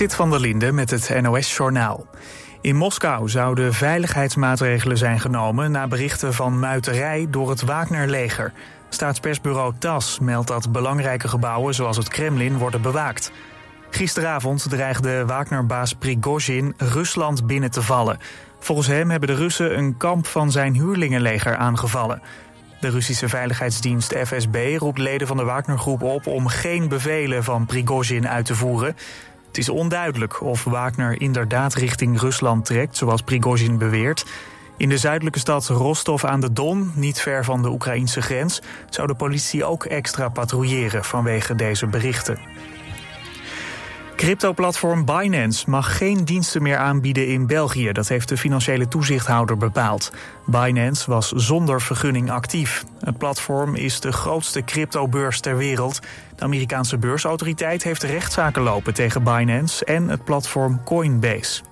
Zit van der Linde met het NOS-journaal. In Moskou zouden veiligheidsmaatregelen zijn genomen... na berichten van muiterij door het Wagner-leger. Staatspersbureau TAS meldt dat belangrijke gebouwen... zoals het Kremlin worden bewaakt. Gisteravond dreigde Wagner-baas Prigozhin Rusland binnen te vallen. Volgens hem hebben de Russen een kamp van zijn huurlingenleger aangevallen... De Russische veiligheidsdienst FSB roept leden van de Wagner-groep op om geen bevelen van Prigozhin uit te voeren. Het is onduidelijk of Wagner inderdaad richting Rusland trekt, zoals Prigozhin beweert. In de zuidelijke stad Rostov aan de Don, niet ver van de Oekraïnse grens, zou de politie ook extra patrouilleren vanwege deze berichten. Crypto-platform Binance mag geen diensten meer aanbieden in België. Dat heeft de financiële toezichthouder bepaald. Binance was zonder vergunning actief. Het platform is de grootste cryptobeurs ter wereld. De Amerikaanse beursautoriteit heeft rechtszaken lopen tegen Binance en het platform Coinbase.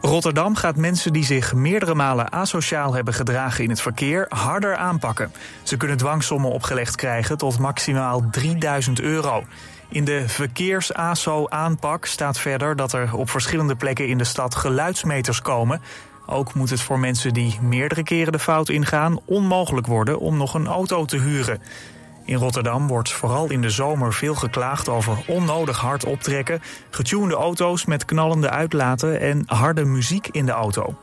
Rotterdam gaat mensen die zich meerdere malen asociaal hebben gedragen in het verkeer harder aanpakken. Ze kunnen dwangsommen opgelegd krijgen tot maximaal 3000 euro. In de verkeers-ASO-aanpak staat verder dat er op verschillende plekken in de stad geluidsmeters komen. Ook moet het voor mensen die meerdere keren de fout ingaan onmogelijk worden om nog een auto te huren. In Rotterdam wordt vooral in de zomer veel geklaagd over onnodig hard optrekken, getunede auto's met knallende uitlaten en harde muziek in de auto.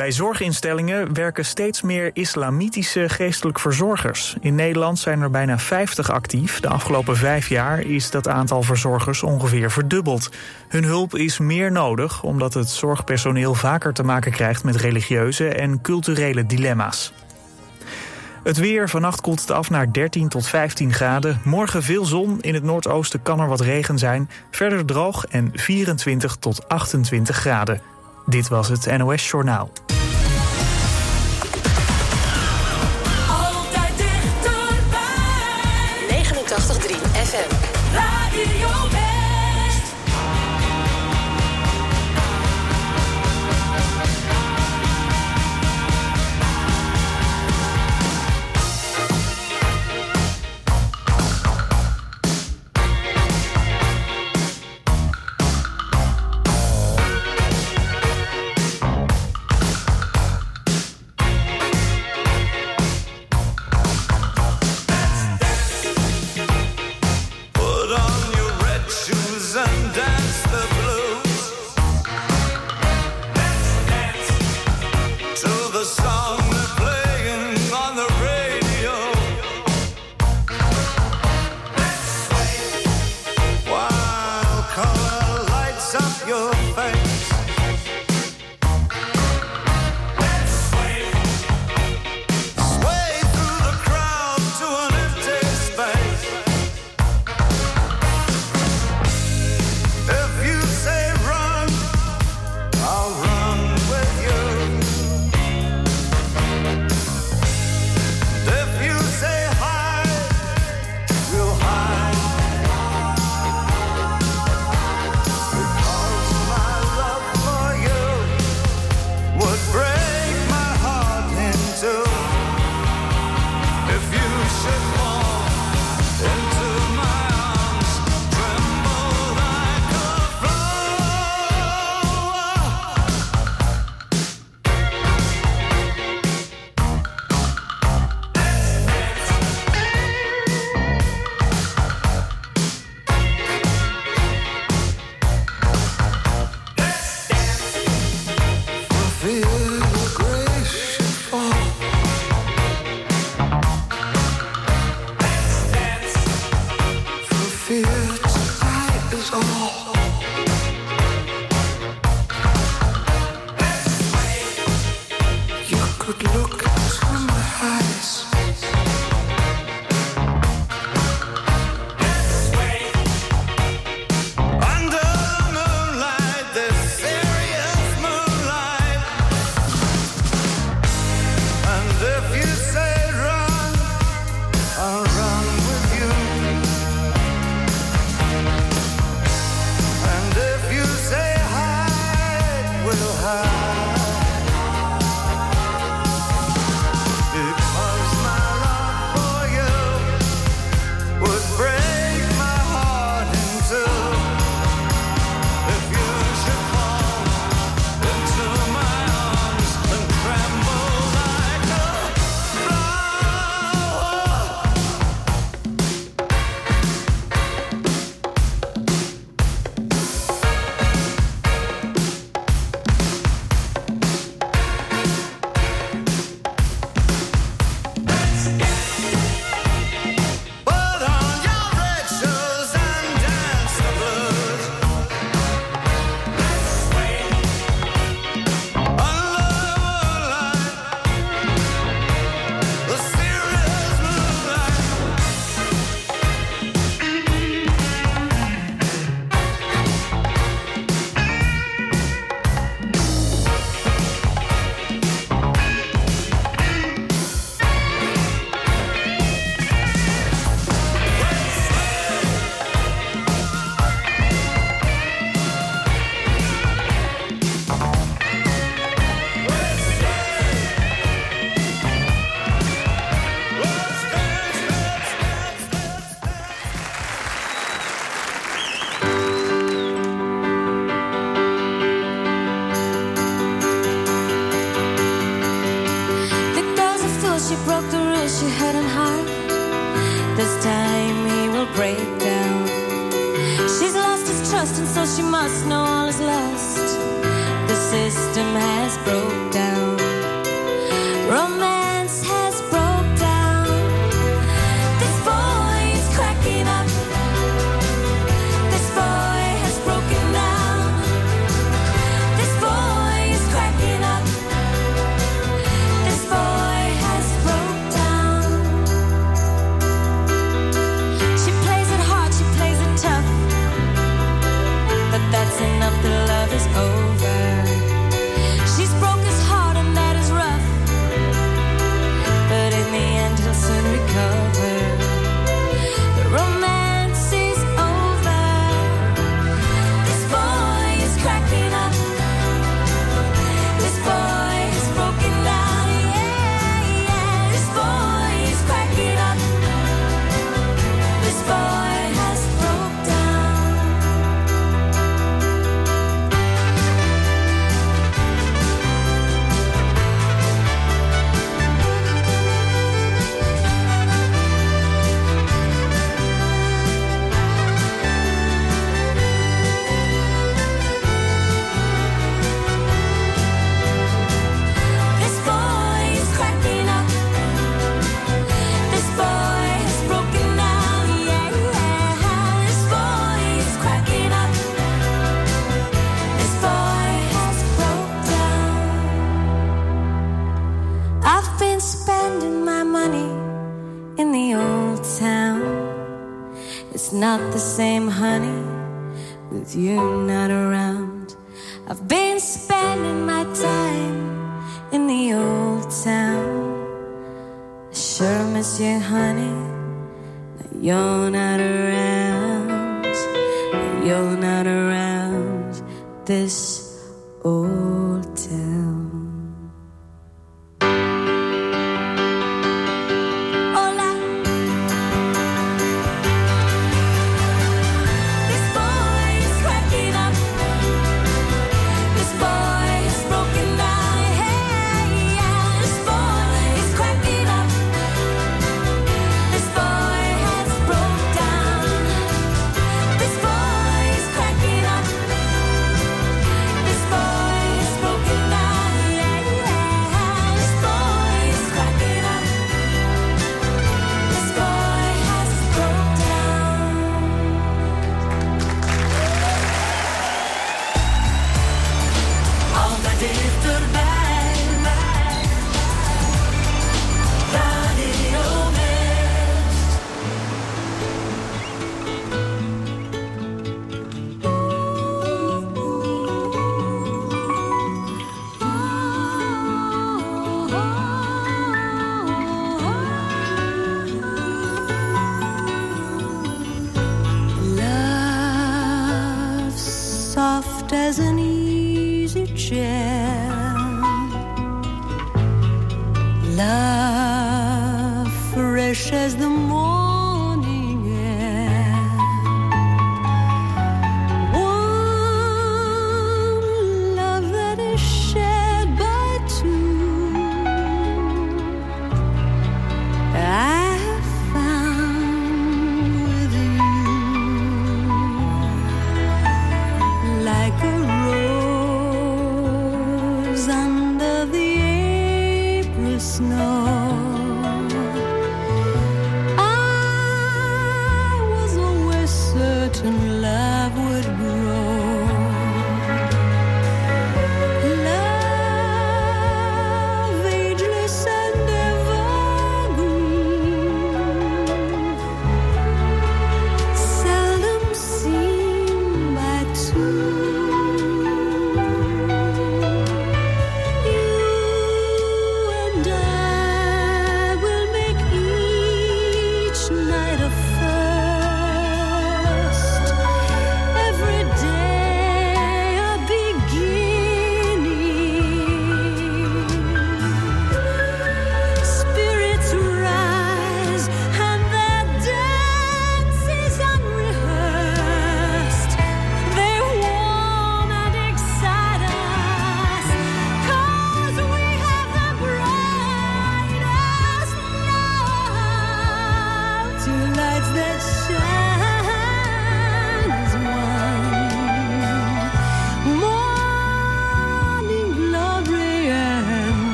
Bij zorginstellingen werken steeds meer islamitische geestelijk verzorgers. In Nederland zijn er bijna 50 actief. De afgelopen vijf jaar is dat aantal verzorgers ongeveer verdubbeld. Hun hulp is meer nodig omdat het zorgpersoneel vaker te maken krijgt met religieuze en culturele dilemma's. Het weer, vannacht koelt het af naar 13 tot 15 graden. Morgen veel zon, in het noordoosten kan er wat regen zijn. Verder droog en 24 tot 28 graden. Dit was het NOS Journaal.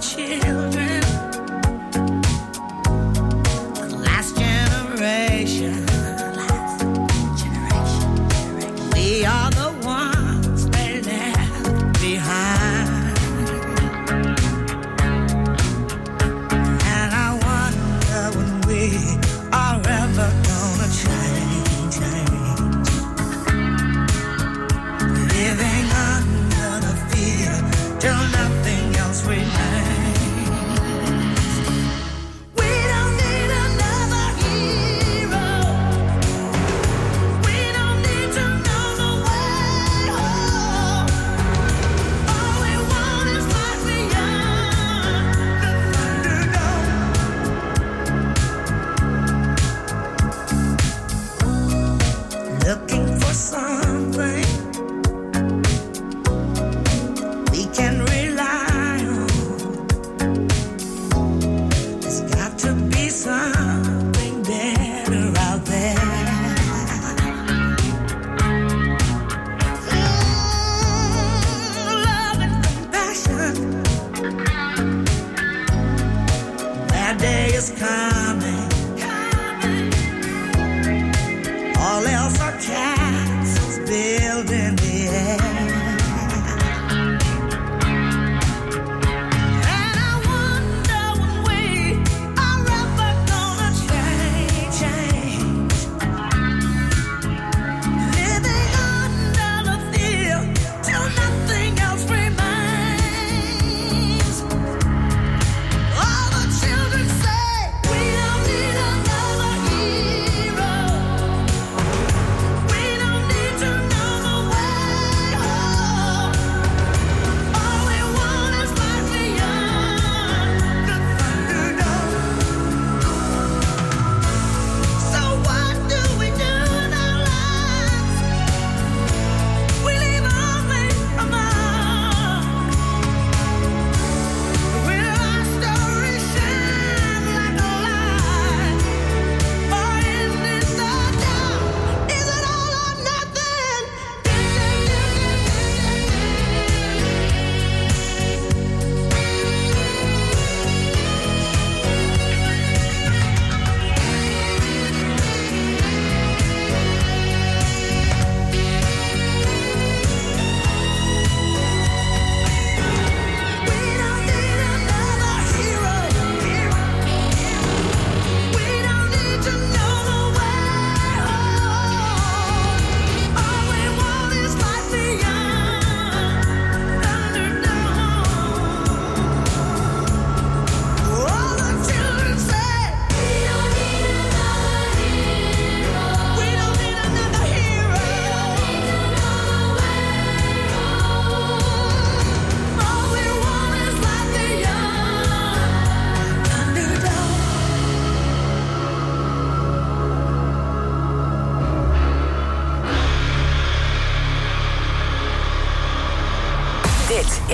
We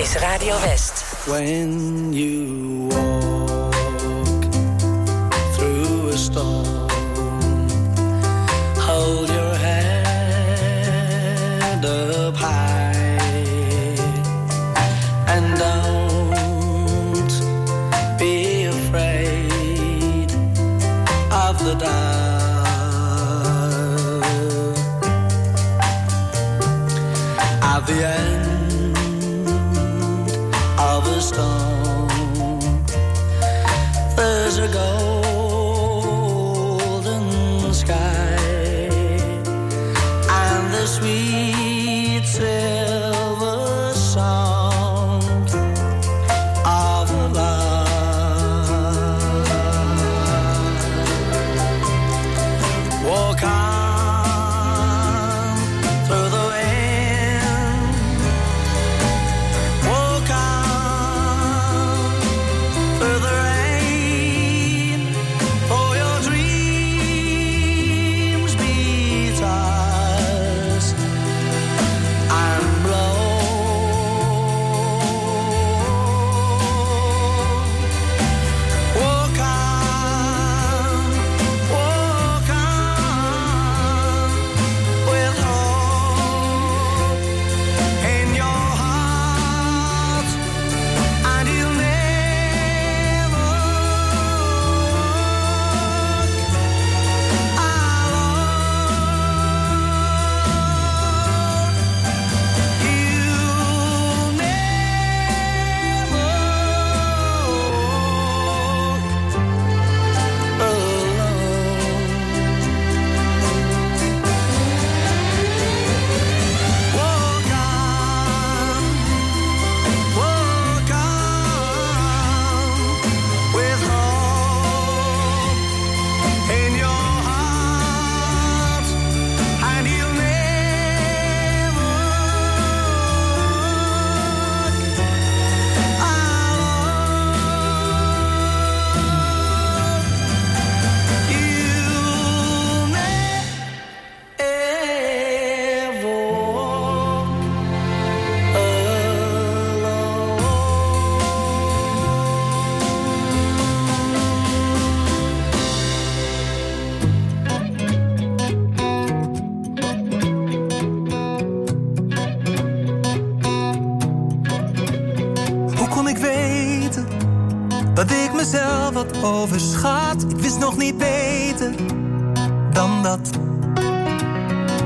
is Radio West.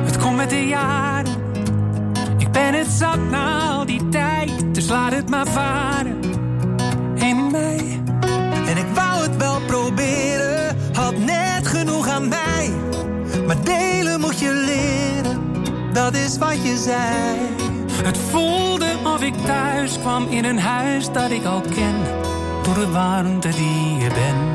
Het komt met de jaren. Ik ben het zat na al die tijd. Dus laat het maar varen. In mij. En ik wou het wel proberen, had net genoeg aan mij. Maar delen moet je leren, dat is wat je zei. Het voelde of ik thuis kwam in een huis dat ik al ken. Door de warmte die je bent.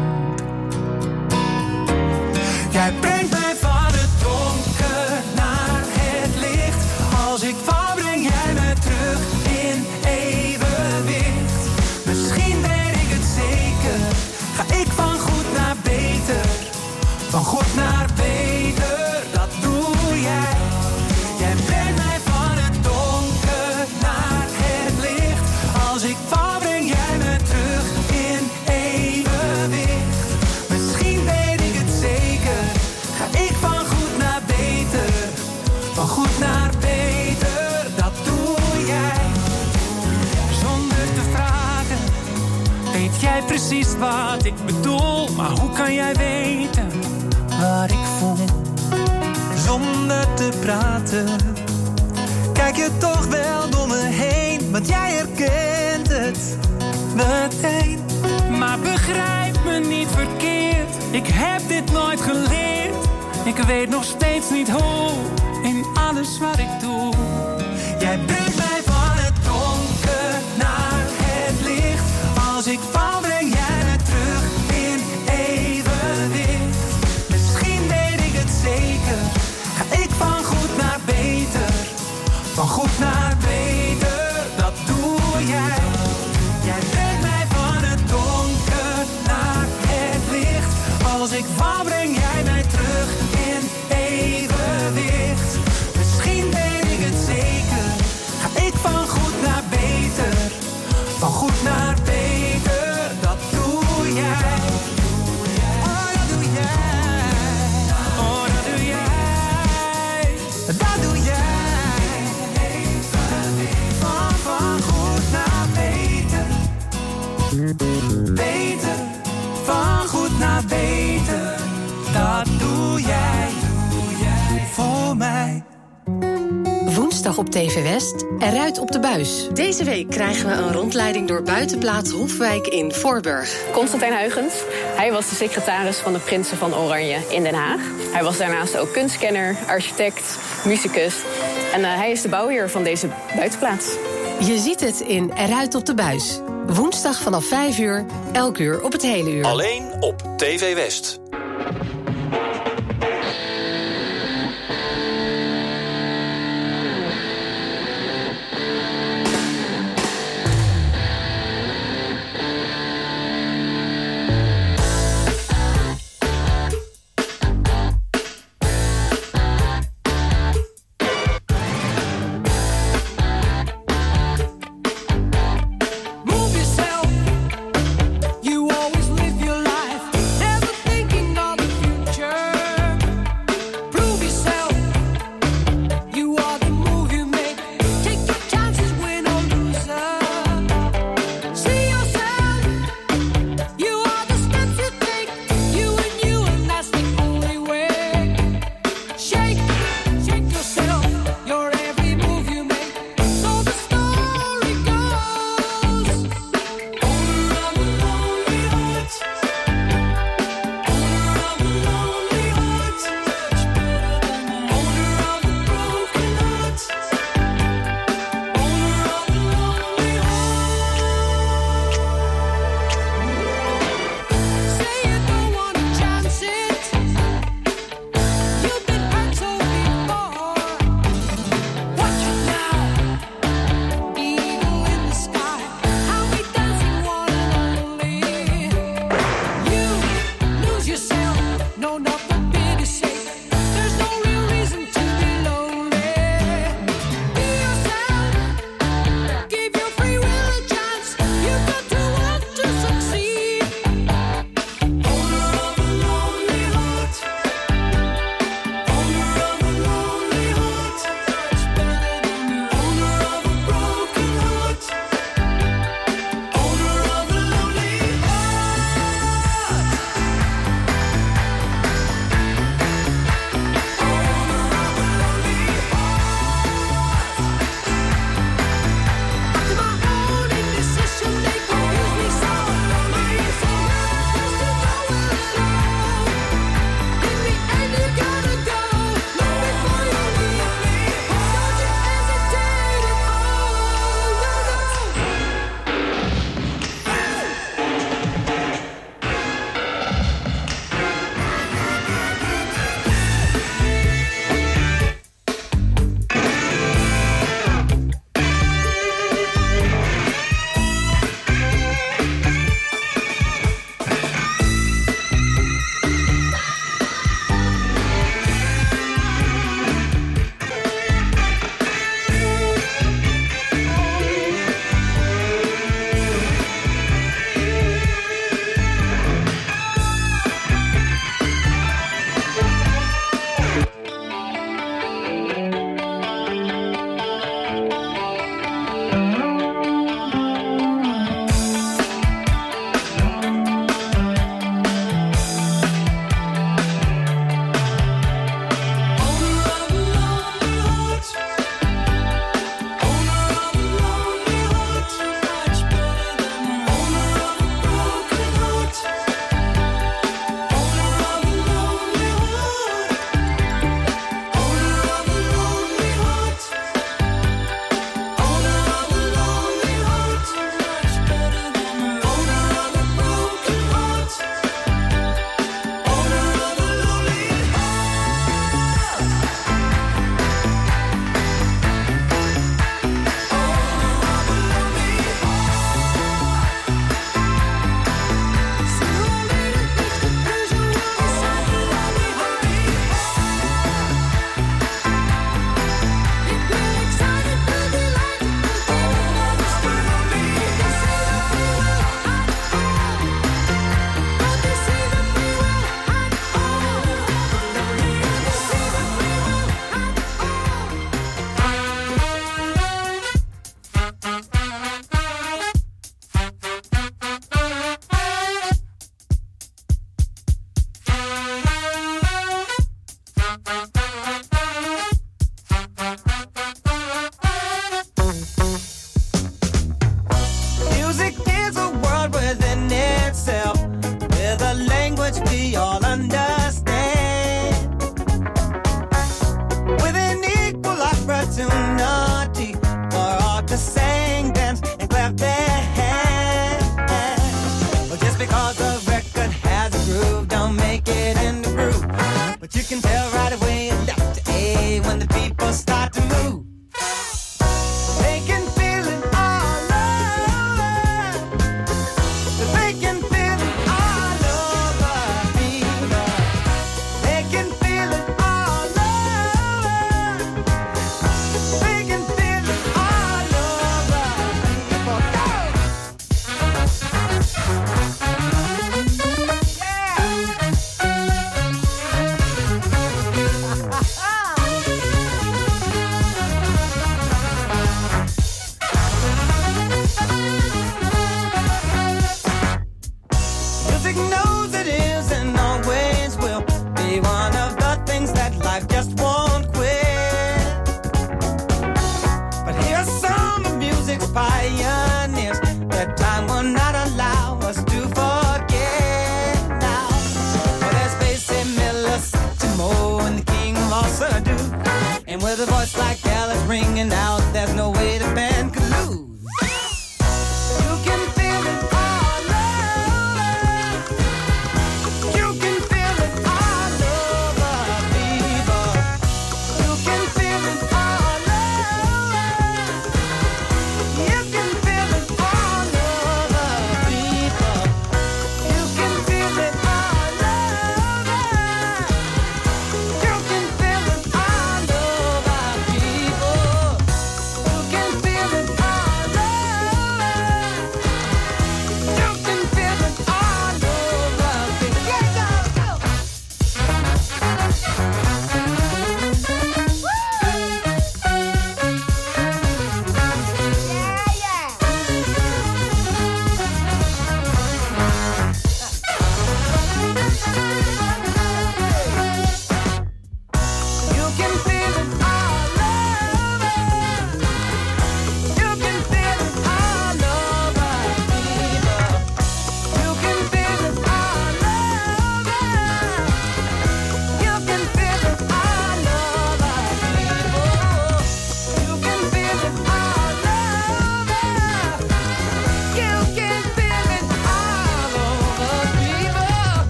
Weet jij precies wat ik bedoel. Maar hoe kan jij weten wat ik voel? Zonder te praten. Kijk je toch wel door me heen, want jij herkent het meteen. Maar begrijp me niet verkeerd. Ik heb dit nooit geleerd. Ik weet nog steeds niet hoe. In alles wat ik doe. Jij brengt mij op TV West. Eruit op de buis. Deze week krijgen we een rondleiding door buitenplaats Hofwijk in Voorburg. Constantijn Huygens. Hij was de secretaris van de Prinsen van Oranje in Den Haag. Hij was daarnaast ook kunstkenner, architect, muzikus. En eh, hij is de bouwheer van deze buitenplaats. Je ziet het in Eruit op de buis. Woensdag vanaf 5 uur, elk uur op het hele uur. Alleen op TV West.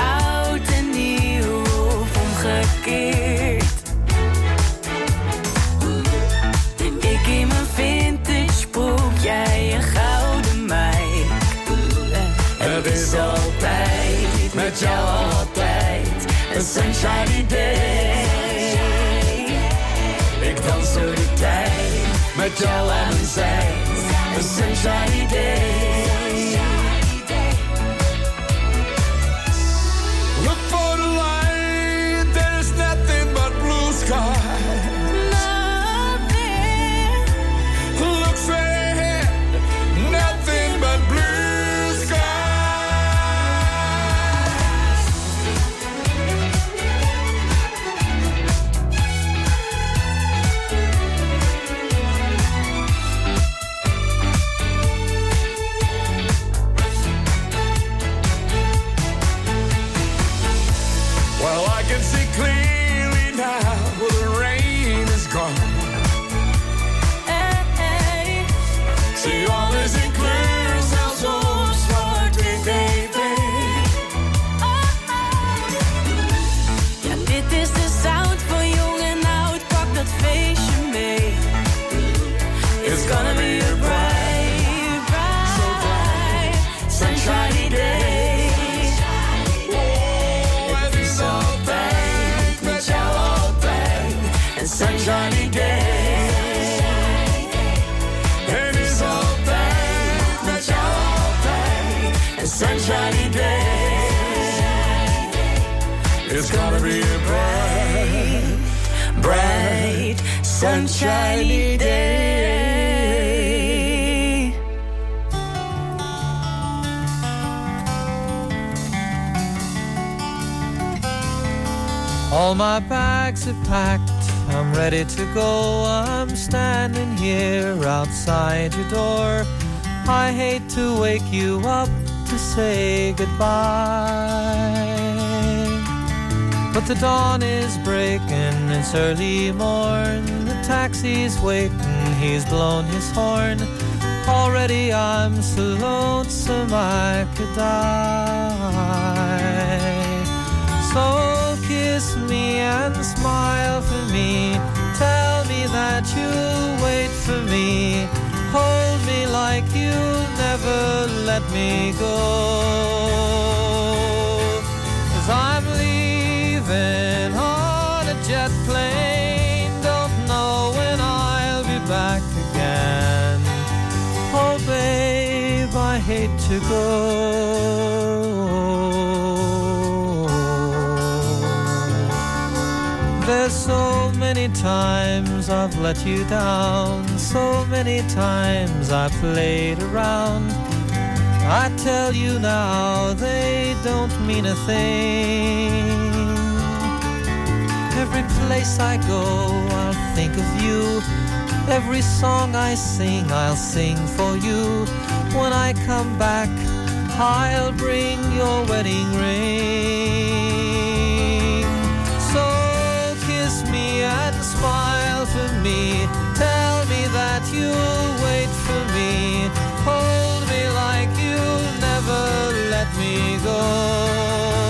oud en nieuw of omgekeerd. Ik in mijn vintage broek, jij een gouden meid. Het is altijd, met jou altijd, een sunshine day. Ik dans door de tijd, met jou aan mijn zij, een sunshine day. Sunshiny day. All my bags are packed, I'm ready to go. I'm standing here outside your door. I hate to wake you up to say goodbye. But the dawn is breaking, it's early morn. Taxi's waiting, he's blown his horn. Already I'm so lonesome I could die. So kiss me and smile for me. Tell me that you'll wait for me. Hold me like you'll never let me go. Cause I'm leaving on a jet plane. To go. There's so many times I've let you down, so many times I played around. I tell you now, they don't mean a thing. Every place I go, I'll think of you. Every song I sing, I'll sing for you. When I come back, I'll bring your wedding ring. So kiss me and smile for me. Tell me that you'll wait for me. Hold me like you'll never let me go.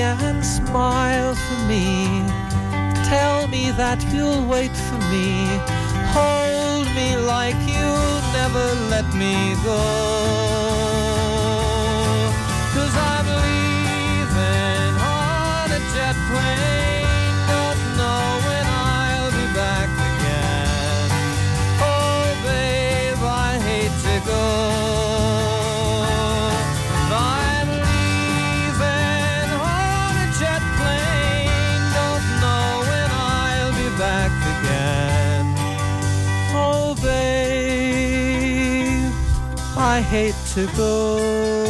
and smile for me. Tell me that you'll wait for me. Hold me like you'll never let me go. Cause I'm leaving on a jet plane. Hate to go.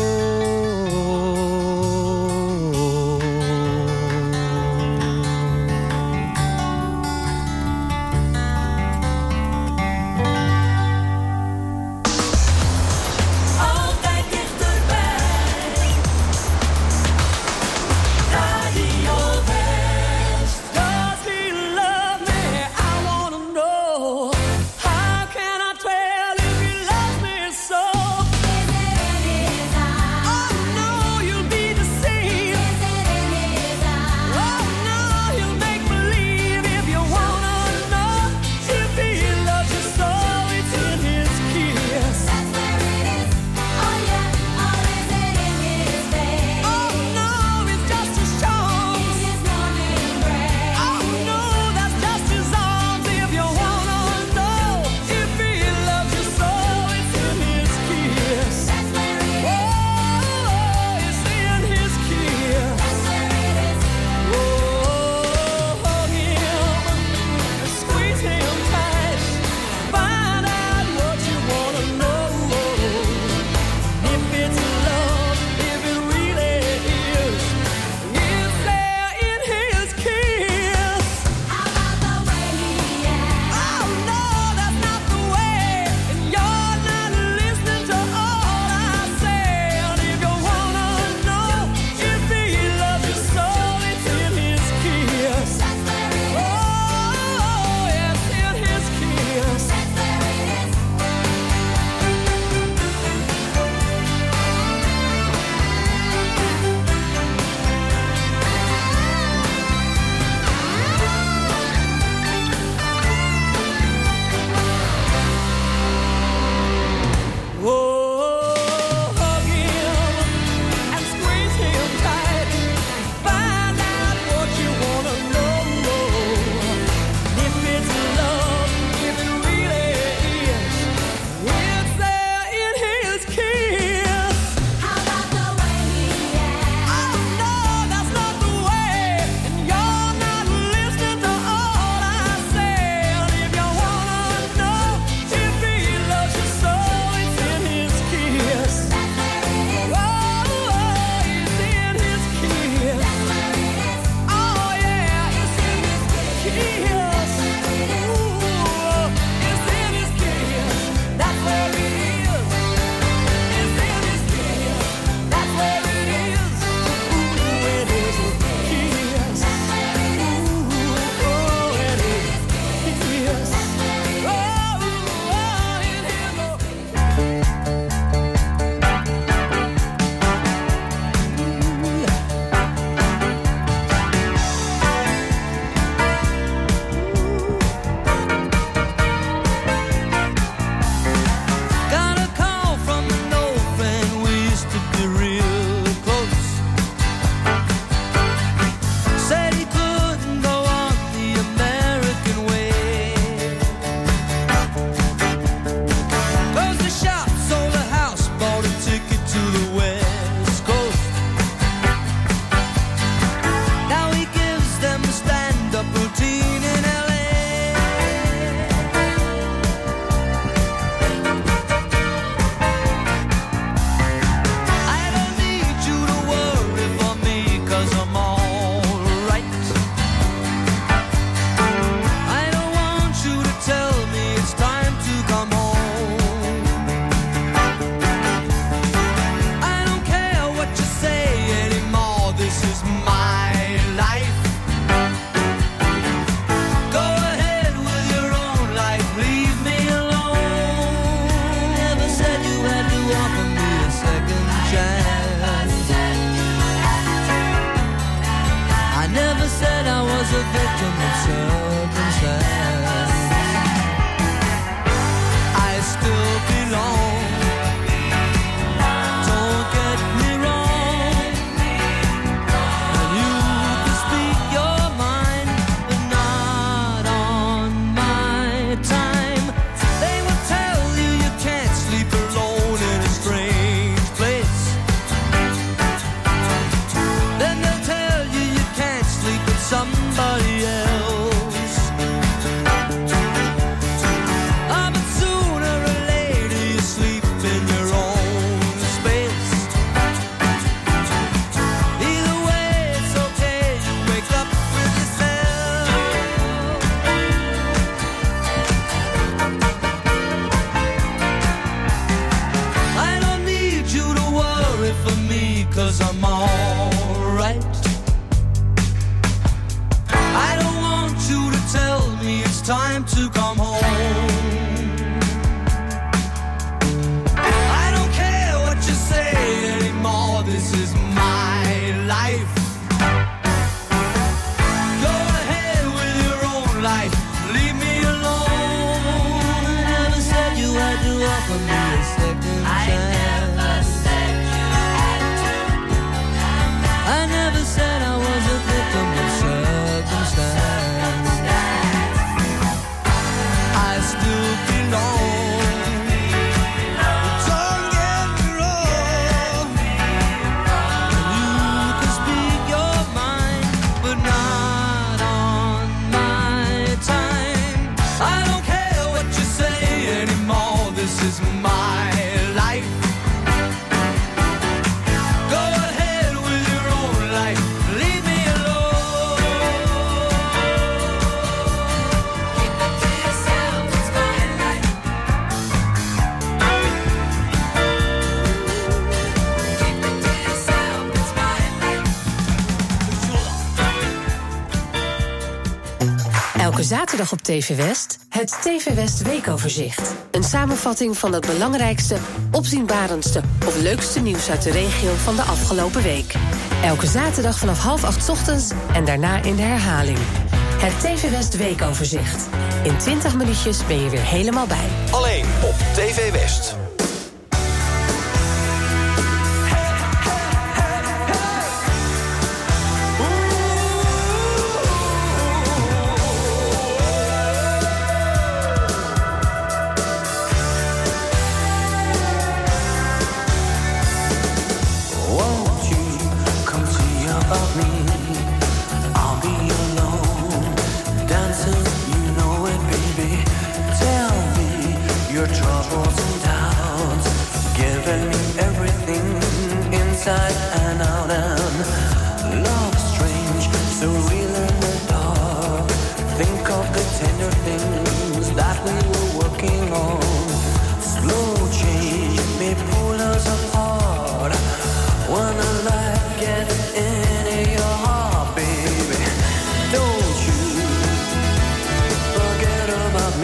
zaterdag op TV West het TV West Weekoverzicht. Een samenvatting van het belangrijkste, opzienbarendste of leukste nieuws uit de regio van de afgelopen week. Elke zaterdag vanaf half acht ochtends en daarna in de herhaling. Het TV West Weekoverzicht. In 20 minuutjes ben je weer helemaal bij. Alleen op TV West.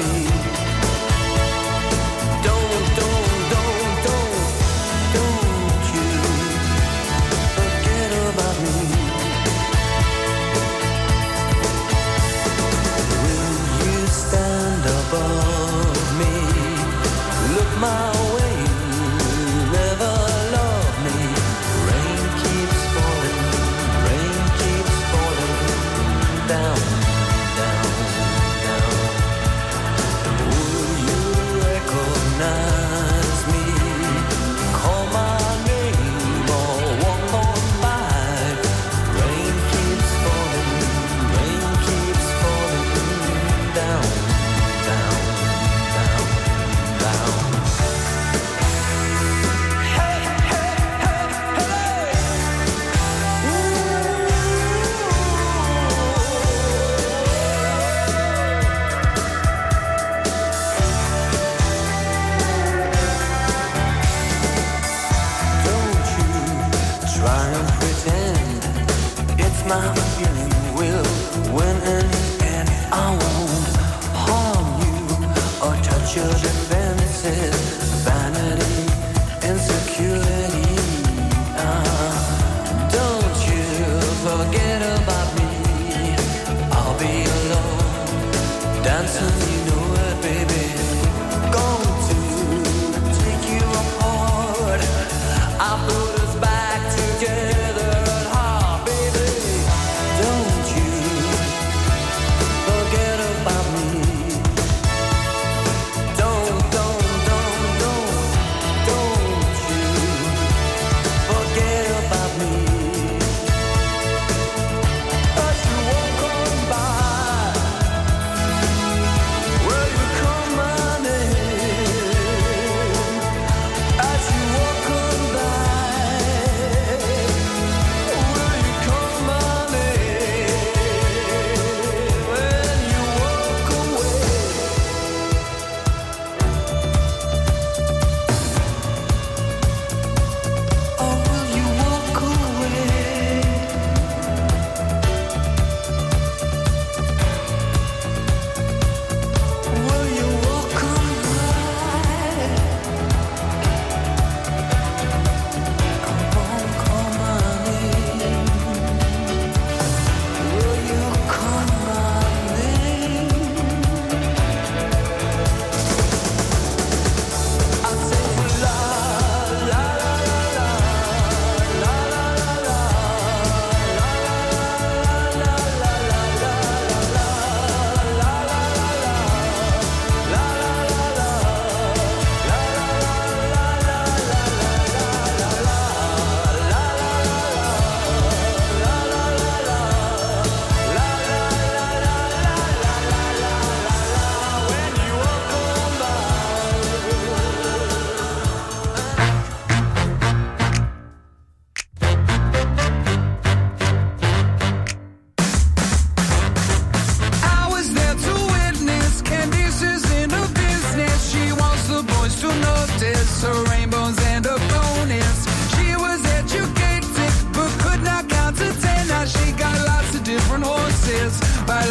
me.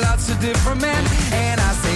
lots of different men, and I.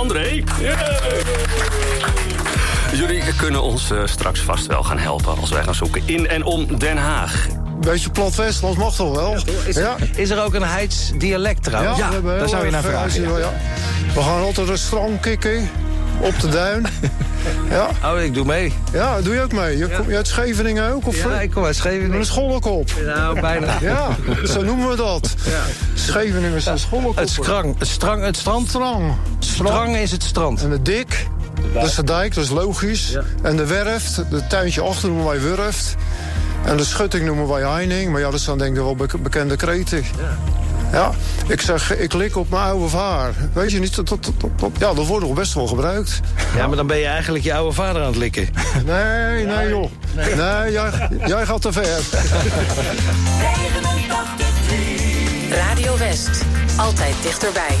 André. Jullie kunnen ons eh, straks vast wel gaan helpen als wij gaan zoeken in en om Den Haag. Beetje platvest, ons mag toch wel? Is. Er, ook een Heids dialect trouwens? Ja, daar zou je naar vragen. We gaan altijd een strand kikken op de duin. Ja. Oh, ik doe mee. Ja, doe je ook mee? Je komt uit Scheveningen ook? Of ja, ik kom uit Scheveningen. Een school ook op. Nou, bijna. Ja, zo noemen we dat. Ja. Scheveningen is een. Het, strang, het, strang, het strand. Strang. Is het strand. En de dik, de dat is de dijk, dat is logisch. En de werft, het tuintje achter noemen wij werft. En de schutting noemen wij heining. Maar ja, dat zijn denk ik wel bekende kreten. Ja. Ja, ik zeg, ik lik op mijn oude vaar. Weet je niet, dat, dat, ja, dat wordt nog best wel gebruikt. Ja, maar dan ben je eigenlijk je oude vader aan het likken. Nee, nee joh. Nee, jij, jij gaat te ver. Radio West. Altijd dichterbij.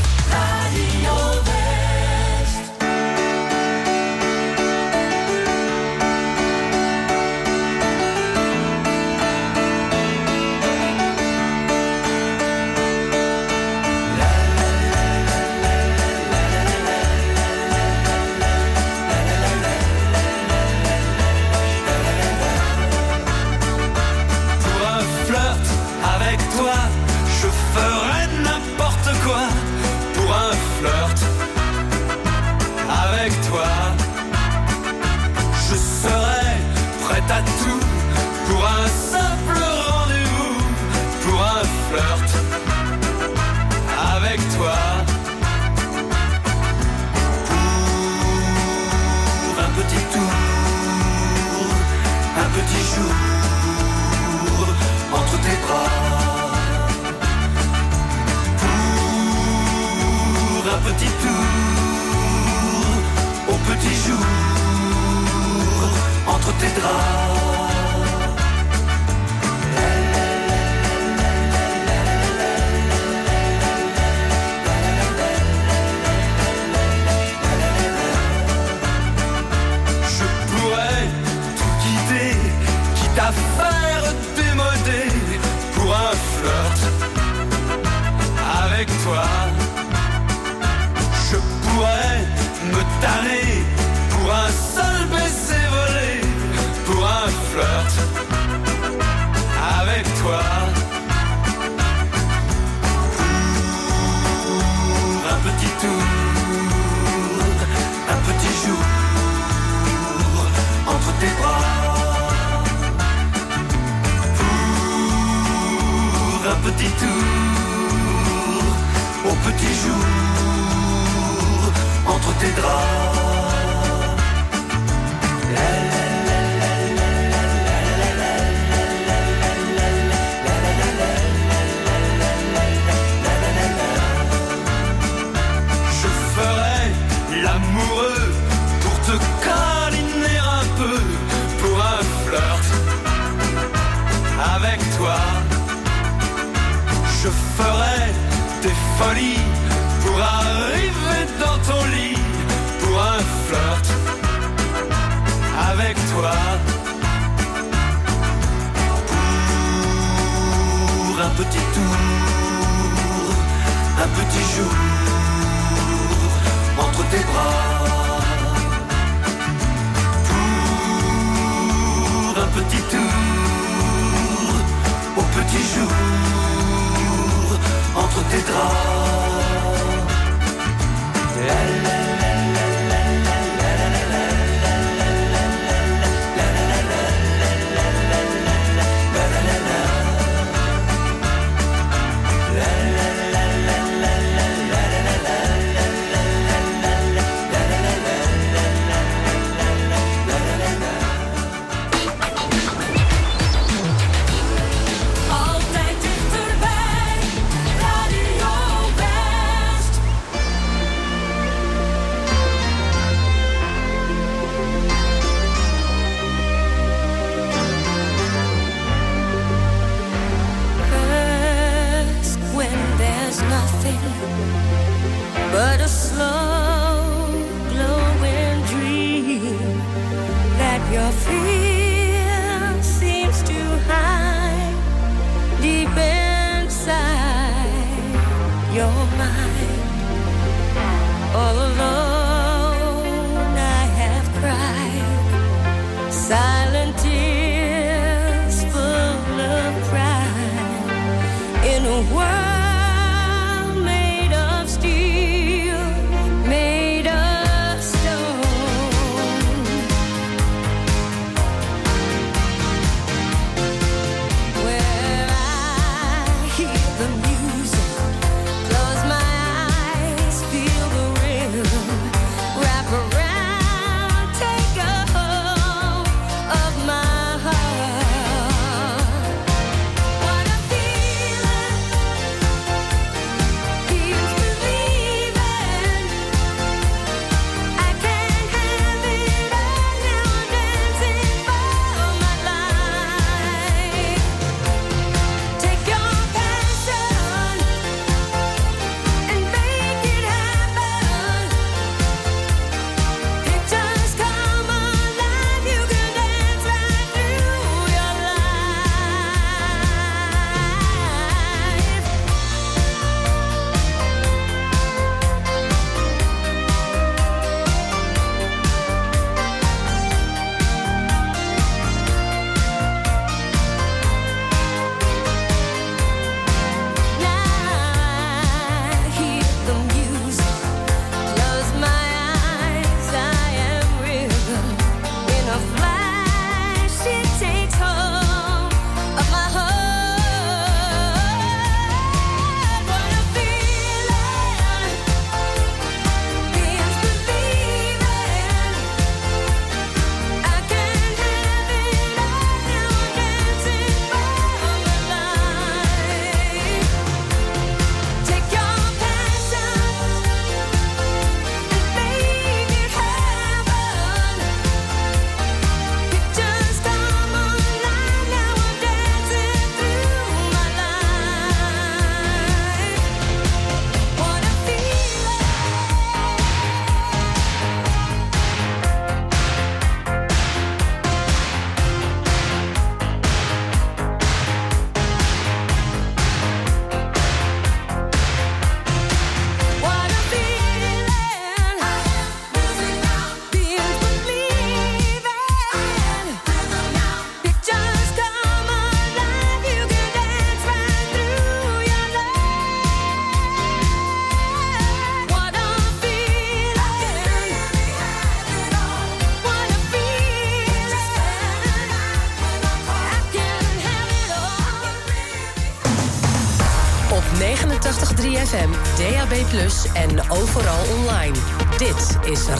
Is